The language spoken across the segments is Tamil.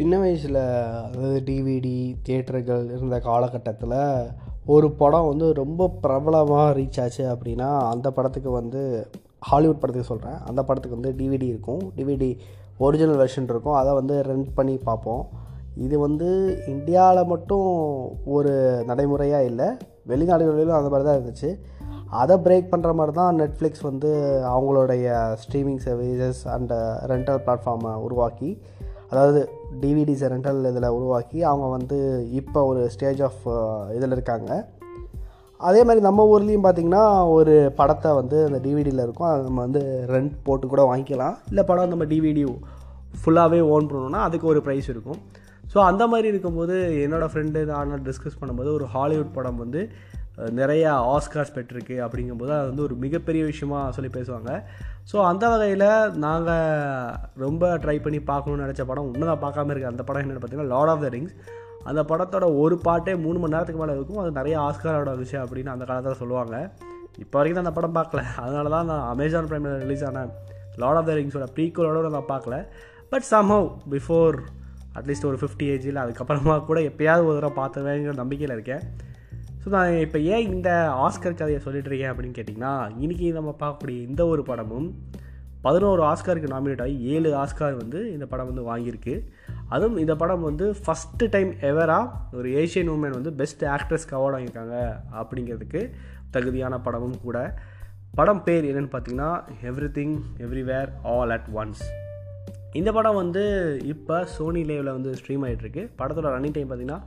சின்ன வயசில் அதாவது டிவிடி தியேட்டர்கள் இருந்த காலகட்டத்தில் ஒரு படம் வந்து ரொம்ப பிரபலமாக ரீச் ஆச்சு அப்படின்னா அந்த படத்துக்கு வந்து ஹாலிவுட் படத்துக்கு சொல்கிறேன் அந்த படத்துக்கு வந்து டிவிடி இருக்கும். டிவிடி ஒரிஜினல் வெர்ஷன் இருக்கும். அதை வந்து ரெண்ட் பண்ணி பார்ப்போம். இது வந்து இந்தியாவில் மட்டும் ஒரு நடைமுறையாக இல்லை. வெளிநாடுகளிலும் அந்த மாதிரி தான் இருந்துச்சு. அதை பிரேக் பண்ணுற மாதிரி தான் நெட்ஃப்ளிக்ஸ் வந்து அவங்களுடைய ஸ்ட்ரீமிங் சர்வீசஸ் அண்ட் ரெண்டல் பிளாட்ஃபார்மை உருவாக்கி அதாவது டிவிடிஸ் ரெண்டல் இதில் உருவாக்கி அவங்க வந்து இப்போ ஒரு ஸ்டேஜ் ஆஃப் இதில் இருக்காங்க. அதே மாதிரி நம்ம ஊர்லேயும் பார்த்திங்கன்னா ஒரு படத்தை வந்து அந்த டிவிடியில் இருக்கும். அதை நம்ம வந்து ரெண்ட் போட்டு கூட வாங்கிக்கலாம். இல்லை படம் நம்ம டிவிடி ஃபுல்லாகவே ஓன் பண்ணணும்னா அதுக்கு ஒரு ப்ரைஸ் இருக்கும். ஸோ அந்த மாதிரி இருக்கும்போது என்னோடய ஃப்ரெண்டு நான் டிஸ்கஸ் பண்ணும்போது ஒரு ஹாலிவுட் படம் வந்து நிறையா ஆஸ்கார்ஸ் பெற்றிருக்கு அப்படிங்கும்போது அது வந்து ஒரு மிகப்பெரிய விஷயமா சொல்லி பேசுவாங்க. ஸோ அந்த வகையில் நாங்கள் ரொம்ப ட்ரை பண்ணி பார்க்கணுன்னு நினச்ச படம் இன்னும் நான் பார்க்காம இருக்கேன் அந்த படம் என்னென்னு பார்த்தீங்கன்னா லார்ட் ஆஃப் த ரிங்ஸ் அந்த படத்தோட ஒரு பாட்டே மூணு மணி நேரத்துக்கு மேலே இருக்கும். அது நிறைய ஆஸ்காரோட விஷயம் அப்படின்னு அந்த காலத்தில் சொல்லுவாங்க. இப்போ வரைக்கும் நான் அந்த படம் பார்க்கல. அதனால தான் நான் அமேசான் ப்ரைமில் ரிலீஸ் ஆன லார்ட் ஆஃப் த ரிங்ஸோட ப்ரீக்குவலோட நான் பார்க்கல. But somehow before at least ஒரு ஃபிஃப்டி ஏஜில் அதுக்கப்புறமா கூட எப்போயாவது ஒரு தடவை பார்த்துவேங்கிற நம்பிக்கையில் இருக்கேன். ஸோ நான் இப்போ ஏன் இந்த ஆஸ்கர் கதையை சொல்லிட்டு இருக்கேன் அப்படின்னு கேட்டிங்கன்னா இன்றைக்கி நம்ம பார்க்கக்கூடிய இந்த ஒரு படமும் பதினோரு ஆஸ்காருக்கு நாமினேட் ஆகி ஏழு ஆஸ்கார் வந்து இந்த படம் வந்து வாங்கியிருக்கு. அதுவும் இந்த படம் வந்து ஃபஸ்ட்டு டைம் எவராக ஒரு ஏஷியன் உமன் வந்து பெஸ்ட் ஆக்ட்ரஸ்க்கு அவார்டு வாங்கியிருக்காங்க அப்படிங்கிறதுக்கு தகுதியான படமும் கூட. படம் பேர் என்னென்னு பார்த்தீங்கன்னா everything everywhere all at once இந்த படம் வந்து இப்போ சோனி லேவில் வந்து ஸ்ட்ரீம் ஆகிட்டுருக்கு படத்தோட ரன்னிங் டைம் பார்த்திங்கன்னா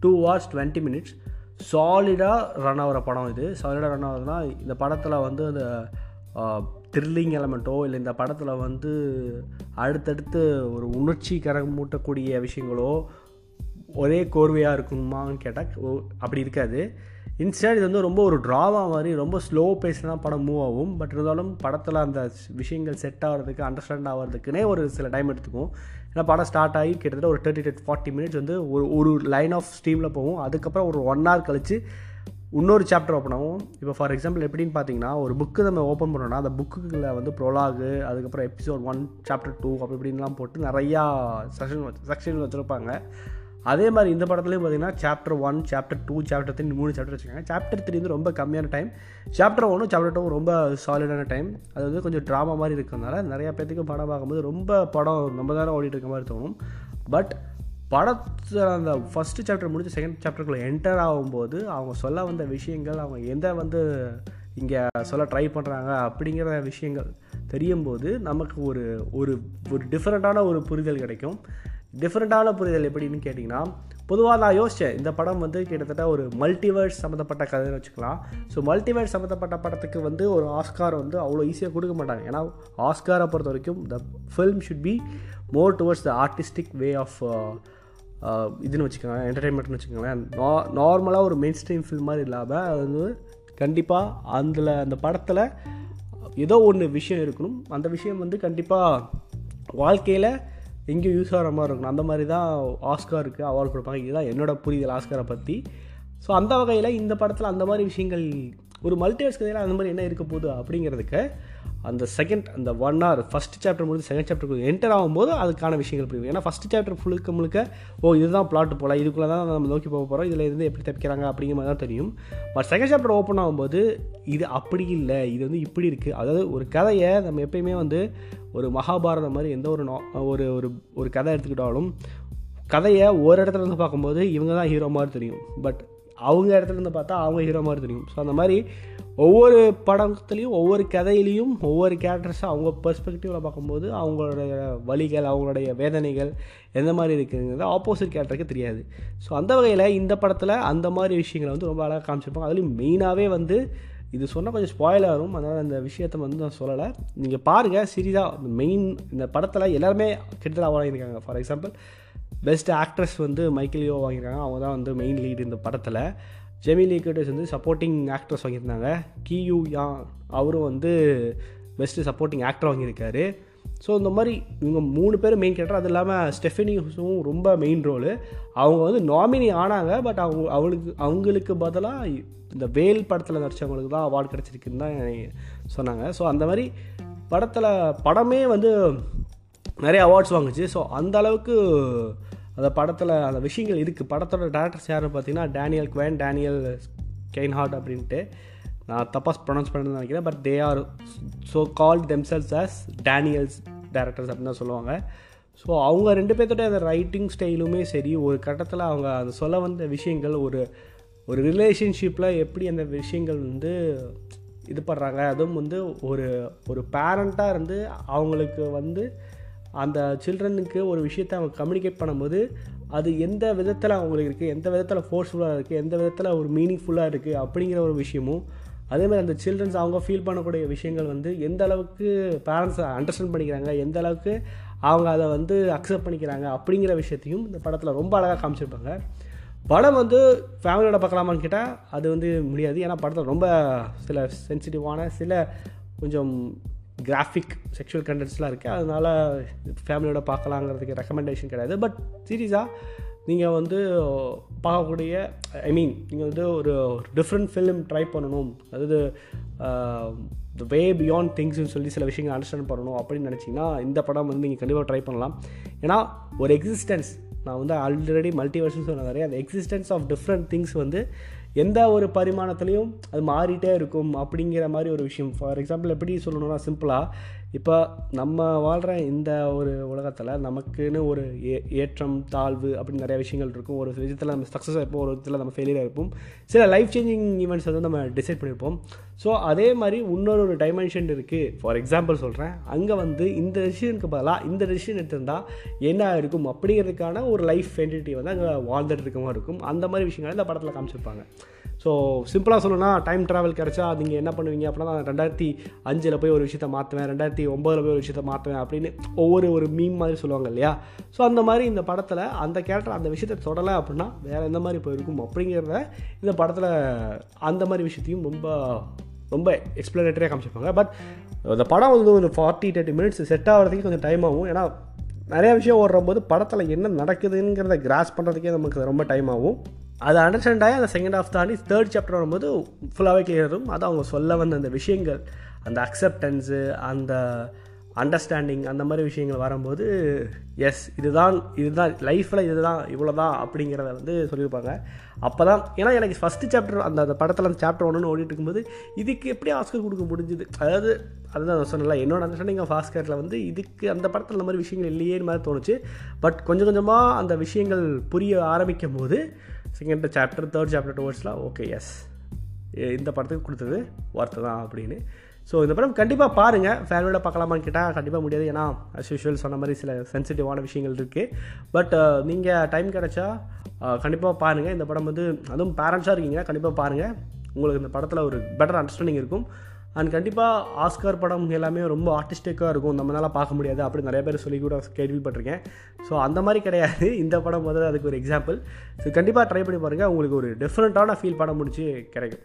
டூ ஹவர்ஸ் டுவெண்ட்டி மினிட்ஸ் சாலிடாக ரன் ஆகிற படம் இது. சாலிடாக ரன் ஆகுதுன்னா இந்த படத்தில் வந்து அந்த த்ரில்லிங் எலமெண்ட்டோ இல்லை இந்த படத்தில் வந்து அடுத்தடுத்து ஒரு உணர்ச்சி கரமூட்டக்கூடிய விஷயங்களோ ஒரே கோர்வையாக இருக்குமான்னு கேட்டால் அப்படி இருக்காது. இன்ஸ்டாட் இது வந்து ரொம்ப ஒரு ட்ராமா மாதிரி ரொம்ப ஸ்லோ பேஸில் தான் படம் மூவ் ஆகும். பட் இருந்தாலும் படத்தில் அந்த விஷயங்கள் செட் ஆகிறதுக்கு அண்டர்ஸ்டாண்ட் ஆகிறதுக்குனே ஒரு சில டைம் எடுத்துக்கும் ஏன்னா படம் ஸ்டார்ட் ஆகி கிட்டத்தட்ட ஒரு தேர்ட்டி டு ஃபார்ட்டி மினிட்ஸ் வந்து ஒரு ஒரு லைன் ஆஃப் ஸ்ட்ரீமில் போகும். அதுக்கப்புறம் ஒரு ஒன் ஹவர் கழித்து இன்னொரு சாப்டர் ஓப்பன் ஆகும். இப்போ ஃபார் எக்ஸாம்பிள் எப்படின்னு பார்த்தீங்கன்னா ஒரு புக்கு நம்ம ஓப்பன் பண்ணோன்னா அந்த புக்குகளில் வந்து ப்ரொலாகு அதுக்கப்புறம் எபிசோட் ஒன் சாப்டர் டூ அப்படி இப்படின்லாம் போட்டு நிறையா செக்ஷன் செக்ஷன் வச்சுருப்பாங்க. அதே மாதிரி இந்த படத்துலேயும் பார்த்தீங்கன்னா chapter one chapter two chapter three மூணு சாப்டர் வச்சுருக்காங்க. சாப்டர் த்ரீ வந்து ரொம்ப கம்மியான டைம் சாப்டர் ஒன்றும் சாப்டர் டூ ரொம்ப சாலிடான டைம் அது வந்து கொஞ்சம் ட்ராமா மாதிரி இருக்கிறதுனால நிறையா பேர்த்துக்கு படம் பார்க்கும்போது ரொம்ப படம் ரொம்ப தானே ஓடிட்டு இருக்க மாதிரி தோணும். பட் படத்தில் அந்த ஃபஸ்ட்டு சாப்டர் முடிச்சு செகண்ட் சாப்டருக்குள்ளே என்டர் ஆகும்போது அவங்க சொல்ல வந்த விஷயங்கள் அவங்க எந்த வந்து இங்கே சொல்ல ட்ரை பண்ணுறாங்க அப்படிங்கிற விஷயங்கள் தெரியும் போது நமக்கு ஒரு ஒரு ஒரு டிஃப்ரெண்ட்டான ஒரு புரிதல் கிடைக்கும். டிஃப்ரெண்ட்டான புரிதல் எப்படின்னு கேட்டிங்கன்னா பொதுவாக நான் யோசித்தேன் இந்த படம் வந்து கிட்டத்தட்ட ஒரு மல்டிவேர்ஸ் சம்மந்தப்பட்ட கதைன்னு வச்சுக்கலாம். ஸோ மல்டிவேர்ஸ் சம்மந்தப்பட்ட படத்துக்கு வந்து ஒரு ஆஸ்கார் வந்து அவ்வளோ ஈஸியாக கொடுக்க மாட்டாங்க. ஏன்னா ஆஸ்காரை பொறுத்த வரைக்கும் the film should be more towards the artistic way of இதுன்னு வச்சுக்கோங்க என்டர்டெயின்மெண்ட்னு வச்சுக்கோங்களேன். நா நார்மலாக ஒரு மெயின் ஸ்ட்ரீம் ஃபில்ம் மாதிரி இல்லாமல் அது வந்து கண்டிப்பாக அதில் அந்த படத்தில் ஏதோ ஒன்று விஷயம் இருக்கணும். அந்த விஷயம் வந்து கண்டிப்பாக வாழ்க்கையில் எங்கேயும் யூஸ் ஆகிற மாதிரி இருக்கணும். அந்த மாதிரி தான் ஆஸ்காருக்கு அவார்டு கொடுப்பாங்க. இதுதான் என்னோடய புரிதல் ஆஸ்காரை பற்றி ஸோ அந்த வகையில் இந்த படத்தில் அந்த மாதிரி விஷயங்கள் ஒரு மல்டிவர்ஸ் கதையில் அந்த மாதிரி என்ன இருக்க போகுது அப்படிங்கிறதுக்கு அந்த செகண்ட் அந்த ஒன் ஹவர் ஃபஸ்ட் சாப்டர் முடிஞ்சு செகண்ட் சாப்டருக்கு என்டர் ஆகும்போது அதுக்கான விஷயங்கள் புரியும் ஏன்னா ஃபஸ்ட் சாப்டர் ஃபுல்லுக்கு முழுக்க ஓ இதுதான் பிளாட் போகலாம் இதுக்குள்ளே தான் நம்ம நோக்கி போக போகிறோம் இதில் இருந்து எப்படி தப்பிக்கிறாங்க அப்படிங்கிற மாதிரி தான் தெரியும். பட் செகண்ட் சாப்டர் ஓப்பன் ஆகும்போது இது அப்படி இல்லை இது வந்து இப்படி இருக்குது அதாவது ஒரு கதையை நம்ம எப்பயுமே வந்து ஒரு மகாபாரதம் மாதிரி எந்த ஒரு ஒரு ஒரு ஒரு கதை எடுத்துக்கிட்டாலும் கதையை ஒரு இடத்துல இருந்து பார்க்கும்போது இவங்க தான் ஹீரோ மாதிரி தெரியும். பட் அவங்க இடத்துல இருந்து பார்த்தா அவங்க ஹீரோ மாதிரி தெரியும். ஸோ அந்த மாதிரி ஒவ்வொரு படத்துலேயும் ஒவ்வொரு கதையிலையும் ஒவ்வொரு கேரக்டர்ஸும் அவங்க பெர்ஸ்பெக்டிவில் பார்க்கும்போது அவங்களுடைய வழிகள் அவங்களுடைய வேதனைகள் எந்த மாதிரி இருக்குங்கிறது ஆப்போசிட் கேரக்டருக்கு தெரியாது. ஸோ அந்த வகையில் இந்த படத்தில் அந்த மாதிரி விஷயங்களை வந்து ரொம்ப அழகாக காமிச்சிருப்பாங்க. அதுலேயும் மெயினாகவே வந்து இது சொன்னால் கொஞ்சம் ஸ்பாயில் ஆகும் அதனால் அந்த விஷயத்தை வந்து நான் சொல்லலை. நீங்கள் பாருங்கள் சீரியஸாக மெயின் இந்த படத்தில் எல்லாருமே கிட்டத்தட்ட வாங்கியிருக்காங்க ஃபார் எக்ஸாம்பிள் பெஸ்ட் ஆக்ட்ரஸ் வந்து மைக்கேலியோ வாங்கியிருக்காங்க. அவங்க தான் வந்து மெயின் லீடு இந்த படத்தில். ஜெமிலி கர்டஸ் வந்து சப்போர்ட்டிங் ஆக்ட்ரஸ் வாங்கியிருந்தாங்க. கியூ யா அவரும் வந்து பெஸ்ட்டு சப்போர்ட்டிங் ஆக்டர் வாங்கியிருக்காரு. ஸோ இந்த மாதிரி இவங்க மூணு பேரும் மெயின் கேரக்டர் அது இல்லாமல் ஸ்டெஃபினிஸும் ரொம்ப மெயின் ரோலு அவங்க வந்து நாமினி ஆனாங்க. பட் அவங்க அவளுக்கு அவங்களுக்கு பதிலாக இந்த வேல் படத்தில் நடித்தவங்களுக்கு தான் அவார்டு கிடச்சிருக்குன்னு தான் சொன்னாங்க. ஸோ அந்த மாதிரி படத்தில் படமே வந்து நிறைய அவார்ட்ஸ் வாங்குச்சு. ஸோ அந்த அளவுக்கு அந்த படத்தில் அந்த விஷயங்கள் இருக்குது படத்தோட டேரக்டர்ஸ் யாருன்னு பார்த்தீங்கன்னா டேனியல் குவேன் டேனியல் கெயின்ஹார்ட் அப்படின்ட்டு. நான் தப்பாக ப்ரொனவுன்ஸ் பண்ணணும்னு நினைக்கிறேன் but they are so called themselves as Daniels directors அப்படின்னு தான் சொல்லுவாங்க. ஸோ அவங்க ரெண்டு பேர்த்தோட அந்த ரைட்டிங் ஸ்டைலுமே சரி ஒரு கட்டத்தில் அவங்க அந்த சொல்ல வந்த விஷயங்கள் ஒரு ஒரு ரிலேஷன்ஷிப்பில் எப்படி அந்த விஷயங்கள் வந்து இது பண்ணுறாங்க அதுவும் வந்து ஒரு ஒரு பேரண்ட்டாக இருந்து அவங்களுக்கு வந்து அந்த சில்ட்ரனுக்கு ஒரு விஷயத்தை அவங்க கம்யூனிகேட் பண்ணும்போது அது எந்த விதத்தில் அவங்களுக்கு இருக்குது எந்த விதத்தில் ஃபோர்ஸ்ஃபுல்லாக இருக்குது எந்த விதத்தில் ஒரு மீனிங்ஃபுல்லாக இருக்குது அப்படிங்கிற ஒரு விஷயமும் அதேமாதிரி அந்த சில்ட்ரன்ஸ் அவங்க ஃபீல் பண்ணக்கூடிய விஷயங்கள் வந்து எந்த அளவுக்கு பேரண்ட்ஸ் அண்டர்ஸ்டாண்ட் பண்ணிக்கிறாங்க எந்த அளவுக்கு அவங்க அதை வந்து அக்செப்ட் பண்ணிக்கிறாங்க அப்படிங்கிற விஷயத்தையும் இந்த படத்தில் ரொம்ப அழகாக காமிச்சிருப்பாங்க. படம் வந்து ஃபேமிலியோட பார்க்கலாமான்னு கேட்டால் அது வந்து முடியாது. ஏன்னா படத்தில் ரொம்ப சில சென்சிட்டிவான சில கொஞ்சம் கிராஃபிக் செக்ஷுவல் கண்டென்ட்ஸ்லாம் இருக்குது அதனால் ஃபேமிலியோட பார்க்கலாங்கிறதுக்கு ரெக்கமெண்டேஷன் கிடையாது. பட் சீரியஸாக நீங்கள் வந்து பார்க்கக்கூடிய ஐ மீன் நீங்கள் வந்து ஒரு டிஃப்ரெண்ட் ஃபிலிம் ட்ரை பண்ணணும். அதாவது வே பியாண்ட் திங்ஸ்னு சொல்லி சில விஷயங்கள் அண்டர்ஸ்டாண்ட் பண்ணணும் அப்படின்னு நினச்சிங்கன்னா இந்த படம் வந்து நீங்கள் கண்டிப்பாக ட்ரை பண்ணலாம். ஏன்னா ஒரு எக்ஸிஸ்டன்ஸ் நான் வந்து ஆல்ரெடி மல்டிவர்ஸ்னு சொன்ன நிறைய அந்த எக்ஸிஸ்டன்ஸ் ஆஃப் டிஃப்ரெண்ட் திங்ஸ் வந்து எந்த ஒரு பரிமாணத்துலேயும் அது மாறிட்டே இருக்கும் அப்படிங்கிற மாதிரி ஒரு விஷயம். ஃபார் எக்ஸாம்பிள் எப்படி சொல்லணும்னா சிம்பிளாக இப்போ நம்ம வாழ்கிற இந்த ஒரு உலகத்தில் நமக்குன்னு ஒரு ஏ ஏற்றம் தாழ்வு அப்படின்னு நிறைய விஷயங்கள் இருக்கும். ஒரு விஷயத்தில் நம்ம சக்ஸஸ் இருப்போம் ஒரு விதத்தில் நம்ம ஃபெயிலியர் இருப்போம். சில லைஃப் சேஞ்சிங் ஈவெண்ட்ஸ் வந்து நம்ம டிசைட் பண்ணியிருப்போம் ஸோ அதே மாதிரி இன்னொரு ஒரு டைமென்ஷன் இருக்குது ஃபார் எக்ஸாம்பிள் சொல்கிறேன் அங்கே வந்து இந்த டெசிஷனுக்கு பதிலாக இந்த டெசிஷன் எடுத்திருந்தால் என்ன இருக்கும் அப்படிங்கிறதுக்கான ஒரு லைஃப் என்டிட்டி வந்து அங்கே வாழ்ந்துட்டு இருக்க மாதிரி இருக்கும். அந்த மாதிரி விஷயங்கள் இந்த படத்தில் காமிச்சிருப்பாங்க. ஸோ சிம்பிளாக சொல்லணும்னா டைம் ட்ராவல் கிடச்சா நீங்கள் என்ன பண்ணுவீங்க அப்படின்னா நான் ரெண்டாயிரத்தி அஞ்சில் போய் ஒரு விஷயத்தை மாற்றுவேன் ரெண்டாயிரத்தி ஒம்பதில் போய் ஒரு விஷயத்த மாற்றுவேன் அப்படின்னு ஒவ்வொரு ஒரு மீம் மாதிரி சொல்லுவாங்க இல்லையா? ஸோ அந்த மாதிரி இந்த படத்தில் அந்த கேரக்டர் அந்த விஷயத்தை தொடலை அப்படின்னா வேறு எந்த மாதிரி போயிருக்கும் அப்படிங்கிறத இந்த படத்தில் அந்த மாதிரி விஷயத்தையும் ரொம்ப ரொம்ப எக்ஸ்பிளனேட்டரியாக காமிச்சிருப்பாங்க. பட் இந்த படம் வந்து ஒரு ஃபார்ட்டி தேர்ட்டி மினிட்ஸ் செட் ஆகிறதுக்கு கொஞ்சம் டைம் ஆகும். ஏன்னா நிறைய விஷயம் ஓடுறம்போது படத்தில் என்ன நடக்குதுங்கிறத கிராஸ் பண்ணுறதுக்கே நமக்கு ரொம்ப டைம் ஆகும். அது அண்டர்ஸ்டாண்ட் ஆகி அந்த செகண்ட் ஆஃப் தாண்டி தேர்ட் சாப்டர் வரும்போது ஃபுல்லாகவே கிளியர் ஆகும் அது அவங்க சொல்ல வந்த அந்த விஷயங்கள் அந்த அக்செப்டன்ஸு அந்த அண்டர்ஸ்டாண்டிங் அந்த மாதிரி விஷயங்கள் வரும்போது எஸ் இதுதான் இதுதான் லைஃப்பில் இதுதான் இவ்வளோ தான் அப்படிங்கிறத வந்து சொல்லியிருப்பாங்க. அப்போ தான் ஏன்னா எனக்கு ஃபஸ்ட்டு சாப்டர் அந்த அந்த படத்தில் அந்த சாப்டர் ஒன்றுன்னு ஓடிட்டு இருக்கும்போது இதுக்கு எப்படி ஆஸ்கர் கொடுக்க முடிஞ்சுது? அதாவது அதுதான் சொன்னல என்னோட அண்டர்ஸ்டாண்டிங் ஆஃப் ஆஸ்கரில் வந்து இதுக்கு அந்த படத்தில் அந்த மாதிரி விஷயங்கள் இல்லையேன்னு மாதிரி தோணுச்சு. பட் கொஞ்சம் கொஞ்சமாக அந்த விஷயங்கள் புரிய ஆரம்பிக்கும் போது செகண்ட் சாப்டர் தேர்ட் சாப்டர் டுவர்ட்ஸ்லாம் ஓகே எஸ் இந்த படத்துக்கு கொடுத்தது ஒர்த்து தான் அப்படின்னு ஸோ இந்த படம் கண்டிப்பாக பாருங்கள் ஃபேமிலியோட பார்க்கலாமான்னு கேட்டால் கண்டிப்பாக முடியாது. ஏன்னா அஸ் யூஷுவல் சொன்ன மாதிரி சில சென்சிட்டிவான விஷயங்கள் இருக்குது பட் uh, நீங்கள் டைம் கிடச்சா uh, கண்டிப்பாக பாருங்கள் இந்த படம் வந்து அதுவும் பேரண்ட்ஸாக இருக்கீங்க கண்டிப்பாக பாருங்கள் உங்களுக்கு இந்த படத்தில் ஒரு பெட்டர் அண்டர்ஸ்டாண்டிங் இருக்கும். அண்ட் கண்டிப்பாக ஆஸ்கார் படம் எல்லாமே ரொம்ப ஆர்டிஸ்டிக்காக இருக்கும். நம்மளால் பார்க்க முடியாது. அப்படி நிறைய பேர் சொல்லி கூட கேள்விப்பட்டிருக்கேன். ஸோ அந்த மாதிரி கிடையாது. இந்த படம் முதல்ல அதுக்கு ஒரு எக்ஸாம்பிள் ஸோ கண்டிப்பாக ட்ரை பண்ணி பாருங்கள் உங்களுக்கு ஒரு டிஃப்ரெண்ட்டான ஃபீல் படம் முடிச்சு கிடைக்கும்.